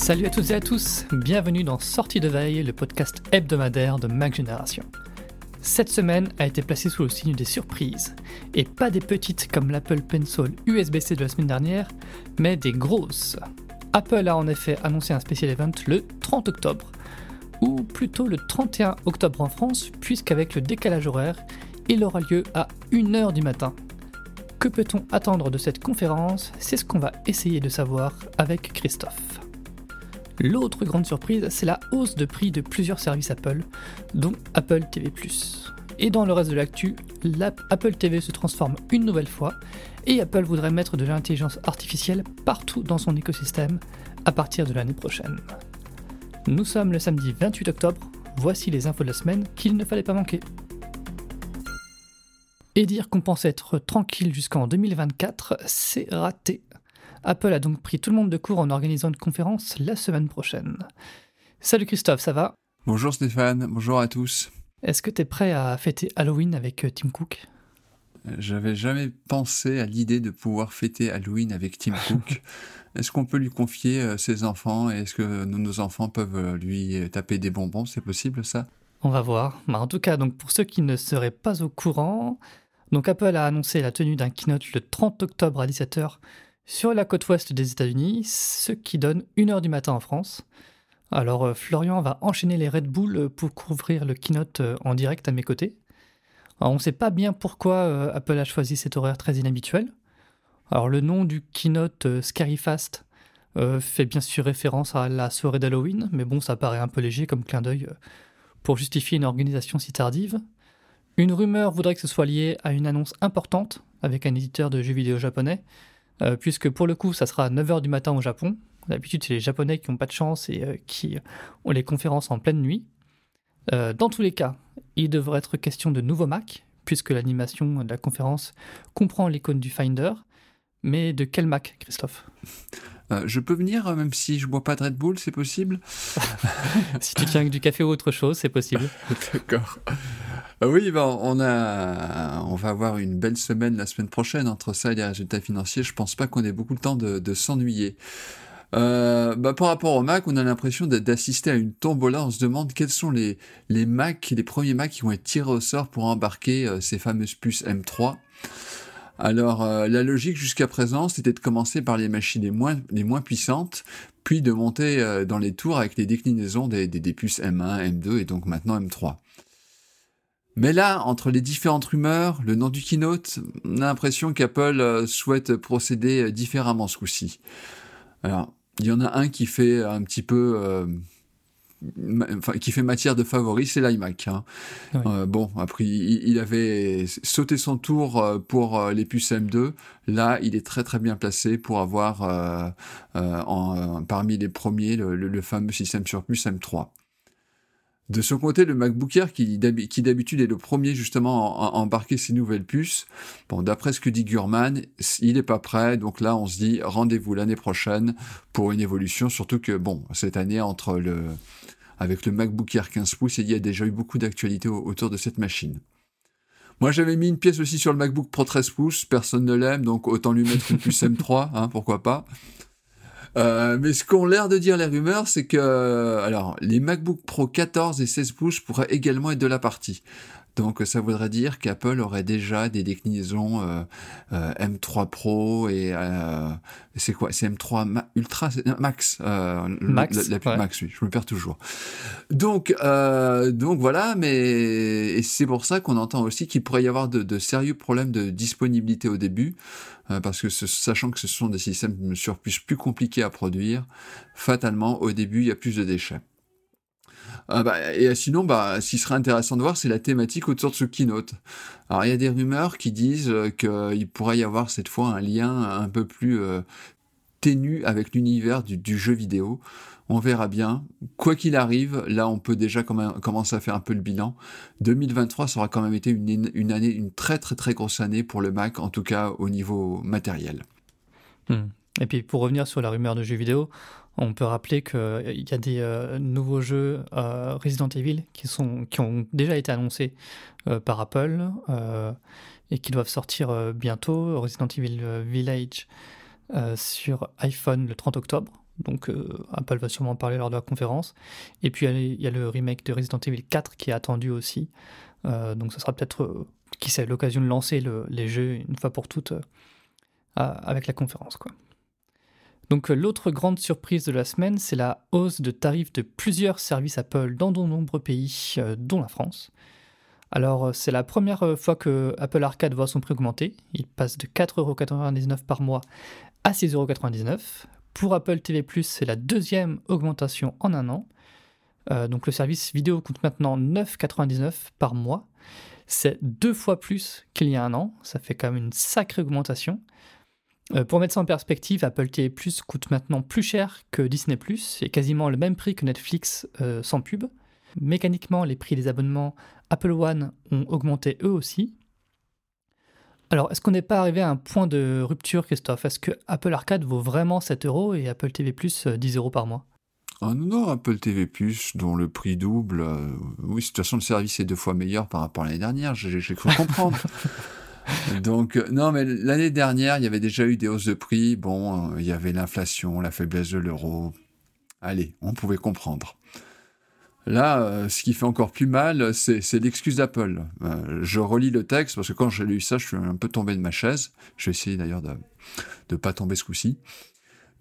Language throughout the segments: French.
Salut à toutes et à tous, bienvenue dans Sortie de veille, le podcast hebdomadaire de Mac Génération. Cette semaine a été placée sous le signe des surprises, et pas des petites comme l'Apple Pencil USB-C de la semaine dernière, mais des grosses. Apple a en effet annoncé un spécial event le 30 octobre, ou plutôt le 31 octobre en France, puisqu'avec le décalage horaire, il aura lieu à 1h du matin. Que peut-on attendre de cette conférence? C'est ce qu'on va essayer de savoir avec Christophe. L'autre grande surprise, c'est la hausse de prix de plusieurs services Apple, dont Apple TV ⁇ Et dans le reste de l'actu, l'Apple TV se transforme une nouvelle fois, et Apple voudrait mettre de l'intelligence artificielle partout dans son écosystème à partir de l'année prochaine. Nous sommes le samedi 28 octobre, voici les infos de la semaine qu'il ne fallait pas manquer. Et dire qu'on pensait être tranquille jusqu'en 2024, c'est raté. Apple a donc pris tout le monde de court en organisant une conférence la semaine prochaine. Salut Christophe, ça va? Bonjour Stéphane, bonjour à tous. Est-ce que tu es prêt à fêter Halloween avec euh, Tim Cook? J'avais jamais pensé à l'idée de pouvoir fêter Halloween avec Tim Cook. Est-ce qu'on peut lui confier euh, ses enfants et est-ce que nos enfants peuvent euh, lui taper des bonbons? C'est possible ça? On va voir. Bah, en tout cas, donc pour ceux qui ne seraient pas au courant, donc Apple a annoncé la tenue d'un keynote le 30 octobre à 17h sur la côte ouest des États-Unis, ce qui donne 1h du matin en France. Alors euh, Florian va enchaîner les Red Bull euh, pour couvrir le keynote euh, en direct à mes côtés. on ne sait pas bien pourquoi Apple a choisi cet horaire très inhabituel. Alors le nom du keynote Scary Fast fait bien sûr référence à la soirée d'Halloween, mais bon ça paraît un peu léger comme clin d'œil pour justifier une organisation si tardive. Une rumeur voudrait que ce soit lié à une annonce importante avec un éditeur de jeux vidéo japonais, euh, puisque pour le coup, ça sera à 9h du matin au Japon. D'habitude, c'est les Japonais qui n'ont pas de chance et euh, qui ont les conférences en pleine nuit. Euh, dans tous les cas, il devrait être question de nouveaux Mac, puisque l'animation de la conférence comprend l'icône du Finder. Mais de quel Mac, Christophe? Je peux venir même si je bois pas de Red Bull, c'est possible? Si tu tiens du café ou autre chose, c'est possible. D'accord. Ah oui, ben, on, a, on va avoir une belle semaine la semaine prochaine entre ça et les résultats financiers. Je pense pas qu'on ait beaucoup de temps de, s'ennuyer. Euh, bah, par rapport au Mac, on a l'impression d'assister à une tombola. On se demande quels sont les, les Mac, les premiers Mac qui vont être tirés au sort pour embarquer euh, ces fameuses puces M3. Alors, euh, la logique jusqu'à présent, c'était de commencer par les machines les moins, les moins puissantes, puis de monter dans les tours avec les déclinaisons des, des puces M1, M2 et donc maintenant M3. Mais là, entre les différentes rumeurs, le nom du keynote, on a l'impression qu'Apple euh, souhaite procéder euh, différemment ce coup-ci. Alors, il y en a un qui fait un petit peu... Euh, enfin, qui fait matière de favori, c'est l'iMac. Hein. bon, après, il, avait sauté son tour pour les puces M2. Là, il est très très bien placé pour avoir en, parmi les premiers le, le fameux système sur puce M3. De son côté, le MacBook Air, qui, d'habitude est le premier justement à, embarquer ses nouvelles puces, bon, d'après ce que dit Gurman, il n'est pas prêt, donc là on se dit rendez-vous l'année prochaine pour une évolution, surtout que bon, cette année entre le, avec le MacBook Air 15 pouces, il y a déjà eu beaucoup d'actualités autour de cette machine. Moi, j'avais mis une pièce aussi sur le MacBook Pro 13 pouces, personne ne l'aime, donc autant lui mettre une puce M3, hein, pourquoi pas. Euh, mais ce qu'ont l'air de dire les rumeurs, c'est que alors les MacBook Pro 14 et 16 pouces pourraient également être de la partie. Donc ça voudrait dire qu'Apple aurait déjà des déclinaisons euh, euh, M3 Pro et euh, c'est quoi? C'est M3 Ultra Max Max la, Max oui, je me perds toujours. Donc donc voilà, mais c'est pour ça qu'on entend aussi qu'il pourrait y avoir de, de, sérieux problèmes de disponibilité au début parce que sachant que ce sont des systèmes sur plus compliqués à produire, fatalement au début il y a plus de déchets. Ah bah, et sinon, bah, ce qui serait intéressant de voir, c'est la thématique autour de ce keynote. Alors, il y a des rumeurs qui disent euh, qu'il pourrait y avoir cette fois un lien un peu plus euh, ténu avec l'univers du, jeu vidéo. On verra bien. Quoi qu'il arrive, là, on peut déjà commencer à faire un peu le bilan. 2023 ça aura quand même été une, année, une très très très grosse année pour le Mac, en tout cas au niveau matériel. Hmm. Et puis pour revenir sur la rumeur de jeux vidéo, on peut rappeler qu'il euh, y a des euh, nouveaux jeux euh, Resident Evil qui, ont déjà été annoncés par Apple et qui doivent sortir bientôt. Resident Evil Village sur iPhone le 30 octobre. donc Apple va sûrement en parler lors de la conférence. Et puis il y, a le remake de Resident Evil 4 qui est attendu aussi. donc ce sera peut-être, qui sait, l'occasion de lancer les jeux une fois pour toutes avec la conférence. Donc l'autre grande surprise de la semaine, c'est la hausse de tarifs de plusieurs services Apple dans de nombreux pays, euh, dont la France. Alors euh, c'est la première euh, fois que Apple Arcade voit son prix augmenter. Il passe de 4,99€ par mois à 6,99€. Pour Apple TV+, c'est la deuxième augmentation en un an. donc le service vidéo coûte maintenant 9,99€ par mois. C'est deux fois plus qu'il y a un an. Ça fait quand même une sacrée augmentation. Euh, pour mettre ça en perspective, Apple TV Plus coûte maintenant plus cher que Disney Plus et quasiment le même prix que Netflix euh, sans pub. Mécaniquement, les prix des abonnements Apple One ont augmenté eux aussi. Alors, est-ce qu'on n'est pas arrivé à un point de rupture, Christophe? Est-ce que Apple Arcade vaut vraiment 7 euros et Apple TV Plus 10 euh, euros par mois? Ah non, Apple TV Plus, dont le prix double, oui, de toute façon, le service est deux fois meilleur par rapport à l'année dernière, j'ai cru comprendre. Donc, euh, non, mais l'année dernière, il y avait déjà eu des hausses de prix. Bon, euh, il y avait l'inflation, la faiblesse de l'euro. Allez, on pouvait comprendre. Là, euh, ce qui fait encore plus mal, c'est l'excuse d'Apple. je relis le texte parce que quand j'ai lu ça, je suis un peu tombé de ma chaise. Je vais essayer d'ailleurs de ne pas tomber ce coup-ci.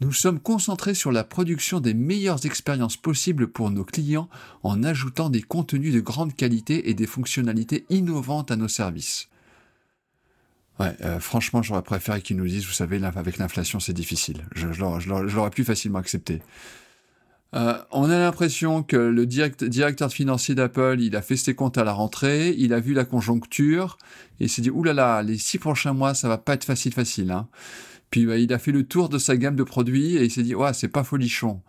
Nous sommes concentrés sur la production des meilleures expériences possibles pour nos clients en ajoutant des contenus de grande qualité et des fonctionnalités innovantes à nos services. Ouais, euh, franchement, j'aurais préféré qu'ils nous disent, vous savez, avec l'inflation, c'est difficile. Je, je l'aurais plus facilement accepté. Euh, on a l'impression que le directeur financier d'Apple, il a fait ses comptes à la rentrée, il a vu la conjoncture, et il s'est dit, oulala, les six prochains mois, ça va pas être facile, facile. Hein. Puis bah, il a fait le tour de sa gamme de produits, et il s'est dit, ouais, c'est pas folichon.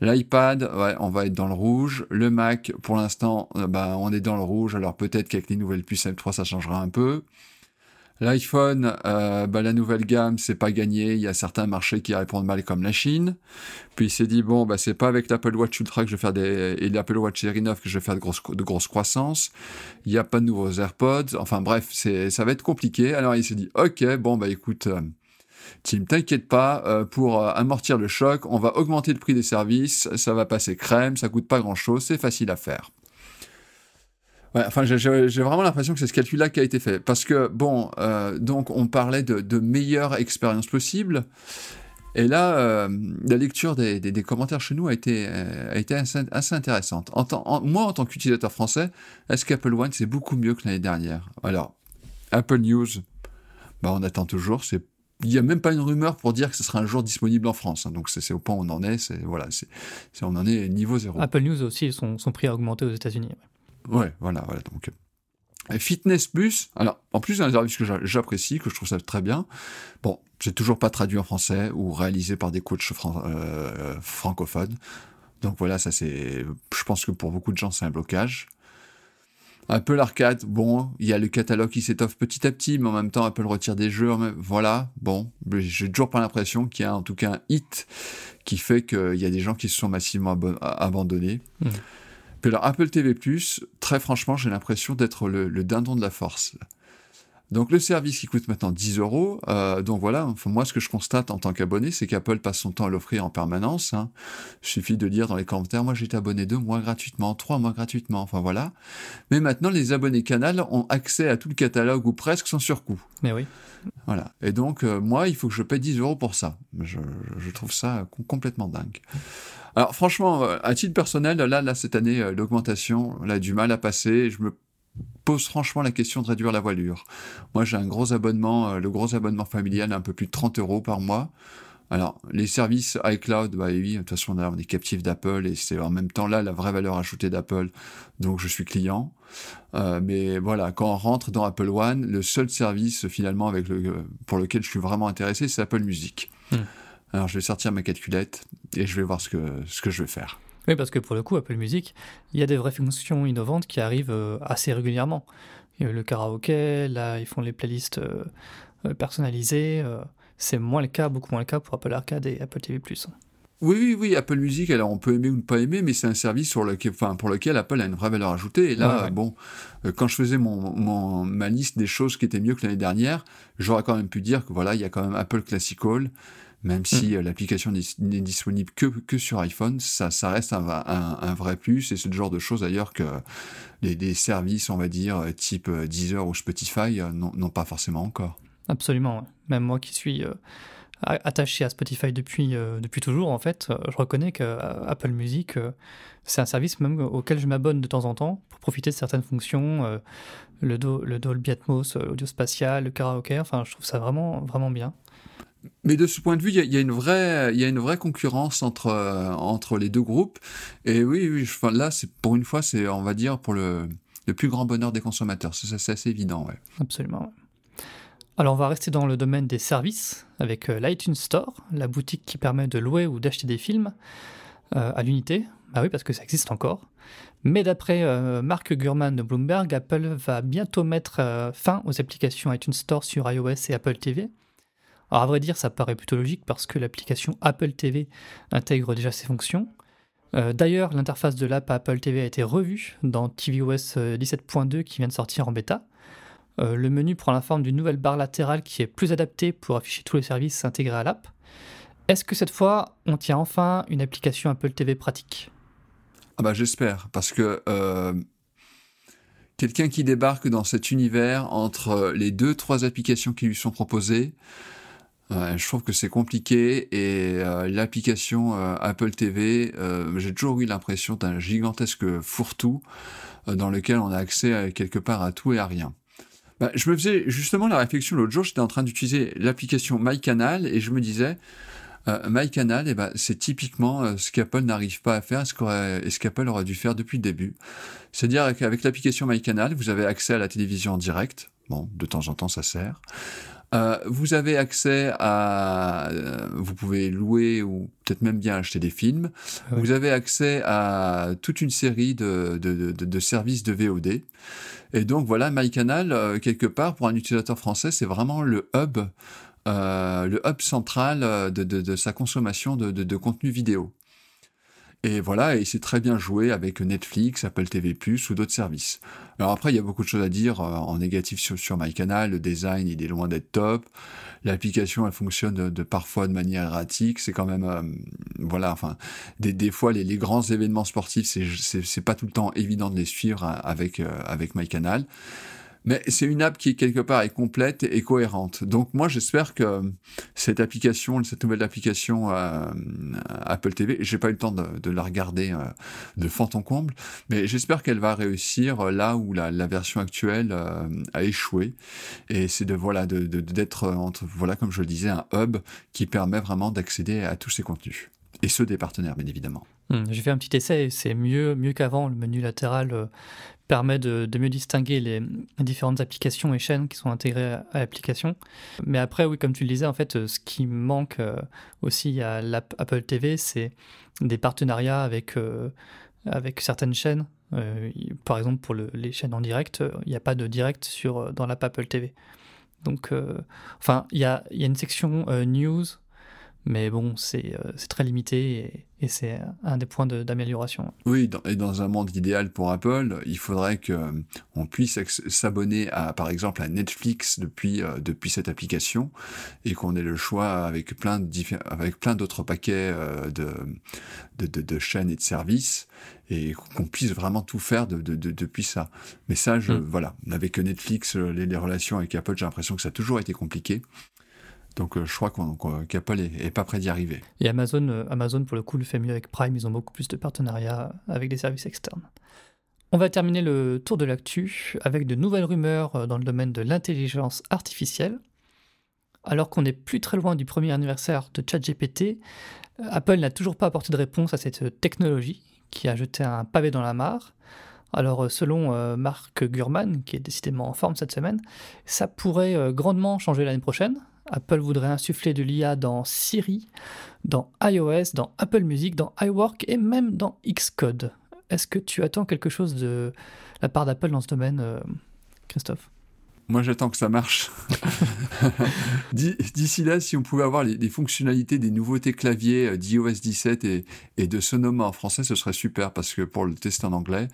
L'iPad, ouais, on va être dans le rouge. Le Mac, pour l'instant, euh, bah, on est dans le rouge. Alors peut-être qu'avec les nouvelles puces M3, ça changera un peu. L'iPhone, euh, bah, la nouvelle gamme, c'est pas gagné. Il y a certains marchés qui répondent mal, comme la Chine. Puis il s'est dit bon, bah c'est pas avec l'Apple Watch Ultra que je vais faire des et l'Apple Watch Series 9 que je vais faire de grosses de grosses croissances. Il n'y a pas de nouveaux AirPods. Enfin bref, ça va être compliqué. Alors il s'est dit ok, bon bah écoute. Euh, Tim, t'inquiète pas, euh, pour euh, amortir le choc, on va augmenter le prix des services, ça va passer crème, ça coûte pas grand chose, c'est facile à faire enfin, j'ai vraiment l'impression que c'est ce calcul-là qui a été fait. Parce que, bon, euh, donc on parlait de, de meilleure expérience possible. Et là, euh, la lecture des, des, commentaires chez nous a été, euh, a été assez, intéressante. En, moi, en tant qu'utilisateur français, est-ce qu'Apple One, c'est beaucoup mieux que l'année dernière? Alors, Apple News, bah, on attend toujours. Il n'y a même pas une rumeur pour dire que ce sera un jour disponible en France. Hein. donc, c'est au point où on en est. C'est, voilà, c'est, on en est niveau zéro. Apple News aussi, son, son prix a augmenté aux États-Unis. Ouais, voilà, voilà. Donc, euh, Fitness Plus, alors en plus c'est un service que j'apprécie, que je trouve ça très bien. Bon, j'ai toujours pas traduit en français ou réalisé par des coachs euh, francophones. Donc voilà, ça c'est, je pense que pour beaucoup de gens c'est un blocage. Apple Arcade, bon, il y a le catalogue qui s'étoffe petit à petit, mais en même temps Apple retire des jeux. Voilà, bon, j'ai toujours pas l'impression qu'il y a en tout cas un hit qui fait qu'il y a des gens qui se sont massivement abandonnés. Mmh. Apple TV+, très franchement, j'ai l'impression d'être le, dindon de la force. Donc le service qui coûte maintenant 10 euros, euh, donc voilà, moi ce que je constate en tant qu'abonné, c'est qu'Apple passe son temps à l'offrir en permanence. Hein. Il suffit de dire dans les commentaires, moi j'ai été abonné deux mois gratuitement, trois mois gratuitement, enfin voilà. Mais maintenant les abonnés Canal ont accès à tout le catalogue ou presque sans surcoût. Mais oui. Voilà. Et donc euh, moi, il faut que je paye 10 euros pour ça. Je, je trouve ça complètement dingue. Alors franchement, euh, à titre personnel, là, là cette année, euh, l'augmentation, a du mal à passer. Je me pose franchement la question de réduire la voilure. Moi, j'ai un gros abonnement, euh, le gros abonnement familial, un peu plus de 30 euros par mois. Alors, les services iCloud, bah oui, de toute façon, on est captif d'Apple et c'est en même temps là la vraie valeur ajoutée d'Apple. Donc, je suis client. mais voilà, quand on rentre dans Apple One, le seul service finalement avec le, pour lequel je suis vraiment intéressé, c'est Apple Music. Hmm. Alors je vais sortir ma calculette et je vais voir ce que, ce que je vais faire. Oui, parce que pour le coup, Apple Music, il y a des vraies fonctions innovantes qui arrivent euh, assez régulièrement. Le karaoké, là, ils font les playlists euh, euh, personnalisées. C'est moins le cas, beaucoup moins le cas pour Apple Arcade et Apple TV+. Oui, oui, oui, Apple Music, alors on peut aimer ou ne pas aimer, mais c'est un service sur lequel, enfin, pour lequel Apple a une vraie valeur ajoutée. Et là, bon, quand je faisais mon, ma liste des choses qui étaient mieux que l'année dernière, j'aurais quand même pu dire que voilà, il y a quand même Apple Classical, Même si mm. l'application n'est disponible que, que sur iPhone, ça, ça reste un, un, vrai plus. Et c'est le genre de choses d'ailleurs que les, des services, on va dire, type Deezer ou Spotify, n'ont pas forcément encore. Absolument. Même moi qui suis attaché à Spotify depuis, euh, depuis toujours, en fait, euh, je reconnais que euh, Apple Music, c'est un service même auquel je m'abonne de temps en temps pour profiter de certaines fonctions, le, do, le Dolby Atmos, l'audio spatial, le karaoke, enfin, je trouve ça vraiment, vraiment bien. Mais de ce point de vue, il y, a une vraie, il y a une vraie concurrence entre, entre les deux groupes. Et oui, oui là, c'est pour une fois, c'est, on va dire, pour le, le plus grand bonheur des consommateurs. C'est assez évident. Absolument. Alors on va rester dans le domaine des services avec euh, l'iTunes Store, la boutique qui permet de louer ou d'acheter des films euh, à l'unité. Bah oui, parce que ça existe encore. Mais d'après euh, Mark Gurman de Bloomberg, Apple va bientôt mettre fin aux applications iTunes Store sur iOS et Apple TV. Alors à vrai dire, ça paraît plutôt logique parce que l'application Apple TV intègre déjà ces fonctions. D'ailleurs, l'interface de l'app Apple TV a été revue dans tvOS 17.2 qui vient de sortir en bêta. Euh, le menu prend la forme d'une nouvelle barre latérale qui est plus adaptée pour afficher tous les services intégrés à l'app. Est-ce que cette fois, on tient enfin une application Apple TV pratique? Ah bah j'espère, parce que euh, quelqu'un qui débarque dans cet univers entre les deux, trois applications qui lui sont proposées, je trouve que c'est compliqué et euh, l'application Apple TV, j'ai toujours eu l'impression d'un gigantesque fourre-tout dans lequel on a accès quelque part à tout et à rien. Bah, je me faisais justement la réflexion l'autre jour, j'étais en train d'utiliser l'application MyCanal et je me disais, euh, MyCanal, eh ben, c'est typiquement euh, ce qu'Apple n'arrive pas à faire et ce qu'Apple aurait dû faire depuis le début. C'est-à-dire qu'avec l'application MyCanal, vous avez accès à la télévision en direct. Bon, de temps en temps, ça sert. Euh, vous avez accès à, euh, vous pouvez louer ou peut-être même bien acheter des films. Vous avez accès à toute une série de, de, de, de, services de VOD. Et donc voilà, MyCanal, euh, quelque part, pour un utilisateur français, c'est vraiment le hub, euh, le hub central de, de sa consommation de, contenu vidéo. Et voilà, et c'est très bien joué avec Netflix, Apple TV+, ou d'autres services. Alors après, il y a beaucoup de choses à dire euh, en négatif sur, MyCanal. Le design, il est loin d'être top. L'application, elle fonctionne de, parfois de manière erratique. C'est quand même, euh, voilà, enfin, des, des fois, les, les, grands événements sportifs, c'est pas tout le temps évident de les suivre euh, avec, avec MyCanal. Mais c'est une app qui quelque part est complète et cohérente. Donc moi j'espère que cette application, cette nouvelle application euh, Apple TV, j'ai pas eu le temps de, la regarder euh, de fond en comble, mais j'espère qu'elle va réussir là où la, version actuelle euh, a échoué. Et c'est de voilà d'être entre voilà comme je le disais un hub qui permet vraiment d'accéder à tous ces contenus et ceux des partenaires bien évidemment. Hmm, j'ai fait un petit essai c'est mieux mieux qu'avant le menu latéral permet de, mieux distinguer les, différentes applications et chaînes qui sont intégrées à, l'application. Mais après, oui, comme tu le disais, en fait, euh, ce qui manque euh, aussi à l'app Apple TV, c'est des partenariats avec, euh, avec certaines chaînes. par exemple, pour les chaînes en direct, il n'y a pas de direct sur, dans l'app Apple TV. Donc, enfin, il y a, y a, une section news mais bon, c'est euh, très limité c'est un des points d'amélioration. Oui, et dans un monde idéal pour Apple, il faudrait qu'on euh, puisse s'abonner à, par exemple, à Netflix depuis, euh, depuis cette application et qu'on ait le choix avec plein avec plein d'autres paquets de, de, de, chaînes et de services et qu'on puisse vraiment tout faire de, depuis ça. Mais ça, je, mm. voilà, avec Netflix, les, les relations avec Apple, j'ai l'impression que ça a toujours été compliqué. Donc euh, je crois qu'Apple n'est pas prêt d'y arriver. Et Amazon, euh, Amazon, pour le coup, le fait mieux avec Prime. Ils ont beaucoup plus de partenariats avec des services externes. On va terminer le tour de l'actu avec de nouvelles rumeurs euh, dans le domaine de l'intelligence artificielle. Alors qu'on n'est plus très loin du premier anniversaire de ChatGPT, Apple n'a toujours pas apporté de réponse à cette technologie qui a jeté un pavé dans la mare. Alors selon Mark Gurman, qui est décidément en forme cette semaine, ça pourrait grandement changer l'année prochaine, Apple voudrait insuffler de l'IA dans Siri, dans iOS, dans Apple Music, dans iWork et même dans Xcode. Est-ce que tu attends quelque chose de la part d'Apple dans ce domaine, euh, Christophe? Moi, j'attends que ça marche. D'ici là, si on pouvait avoir les, fonctionnalités des nouveautés claviers euh, d'iOS 17 et, de Sonoma en français, ce serait super parce que pour le tester en anglais,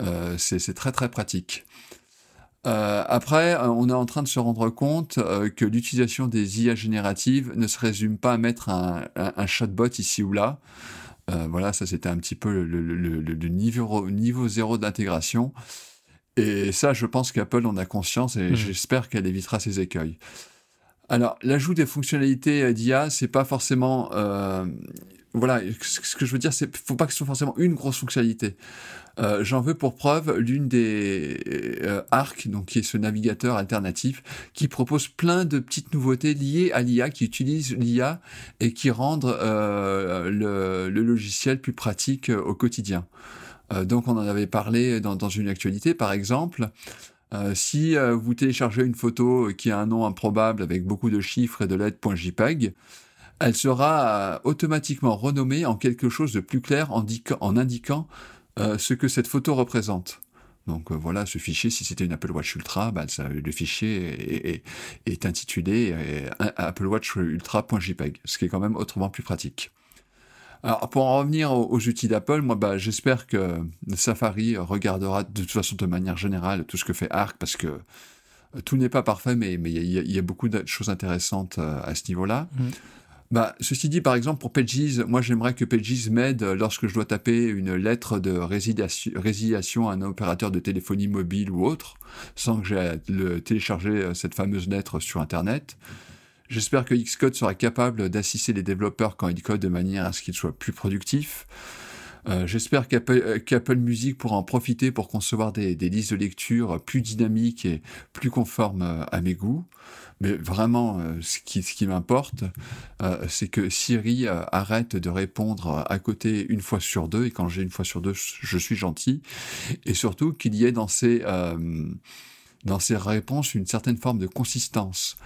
euh, c'est très très pratique. Euh, après, euh, on est en train de se rendre compte euh, que l'utilisation des IA génératives ne se résume pas à mettre un, un, chatbot ici ou là. voilà, ça c'était un petit peu le, le, le, niveau, niveau zéro d'intégration. Et ça, je pense qu'Apple en a conscience et mmh. j'espère qu'elle évitera ces écueils. Alors, l'ajout des fonctionnalités d'IA, c'est pas forcément voilà, ce que je veux dire, c'est faut pas que ce soit forcément une grosse fonctionnalité. Euh, J'en veux pour preuve l'une des euh, Arc, donc qui est ce navigateur alternatif, qui propose plein de petites nouveautés liées à l'IA, qui utilisent l'IA et qui rendent euh, le, logiciel plus pratique euh, au quotidien. Donc on en avait parlé dans, une actualité, par exemple. Si vous téléchargez une photo qui a un nom improbable avec beaucoup de chiffres et de lettres.jpg, elle sera automatiquement renommée en quelque chose de plus clair en, indiquant euh, ce que cette photo représente. Donc euh, voilà, ce fichier, si c'était une Apple Watch Ultra, bah, le fichier est, intitulé euh, Apple Watch Ultra.jpg, ce qui est quand même autrement plus pratique. Alors pour en revenir aux, outils d'Apple, moi bah, j'espère que Safari regardera de toute façon de manière générale tout ce que fait Arc parce que tout n'est pas parfait, mais il y, a beaucoup de choses intéressantes à ce niveau-là. Mmh. Bah, ceci dit, par exemple, pour Pages, moi j'aimerais que Pages m'aide lorsque je dois taper une lettre de résiliation à un opérateur de téléphonie mobile ou autre, sans que j'aie le télécharger euh, cette fameuse lettre sur Internet. J'espère que Xcode sera capable d'assister les développeurs quand ils codent de manière à ce qu'ils soient plus productifs. Euh, j'espère euh, qu'Apple, Music pourra en profiter pour concevoir des, listes de lecture plus dynamiques et plus conformes à mes goûts. Mais vraiment, euh, ce qui, m'importe, euh, c'est que Siri euh, arrête de répondre à côté une fois sur deux, et quand j'ai une fois sur deux, je suis gentil, et surtout qu'il y ait dans ces, dans ces réponses une certaine forme de consistance.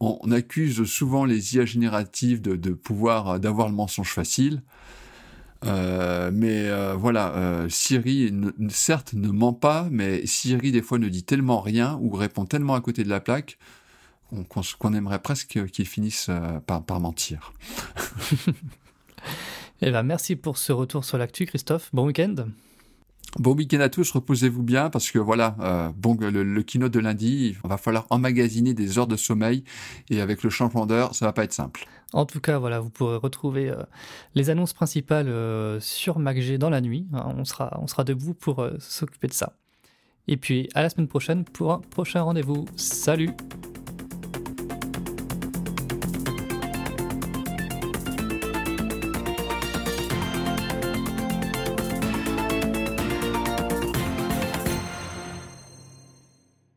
On, accuse souvent les IA génératives de pouvoir d'avoir le mensonge facile. Mais voilà, Siri, certes, ne ment pas, mais Siri, des fois, ne dit tellement rien ou répond tellement à côté de la plaque qu'on aimerait presque euh, par, par mentir. eh ben, merci pour ce retour sur l'actu, Christophe. Bon week-end. Bon week-end à tous, reposez-vous bien parce que voilà, euh, bon, le, le keynote de lundi, il va falloir emmagasiner des heures de sommeil et avec le changement d'heure, ça va pas être simple. En tout cas, voilà, vous pourrez retrouver euh, les annonces principales sur MacG dans la nuit. Hein, on, sera, on sera debout pour s'occuper de ça. Et puis à la semaine prochaine pour un prochain rendez-vous. Salut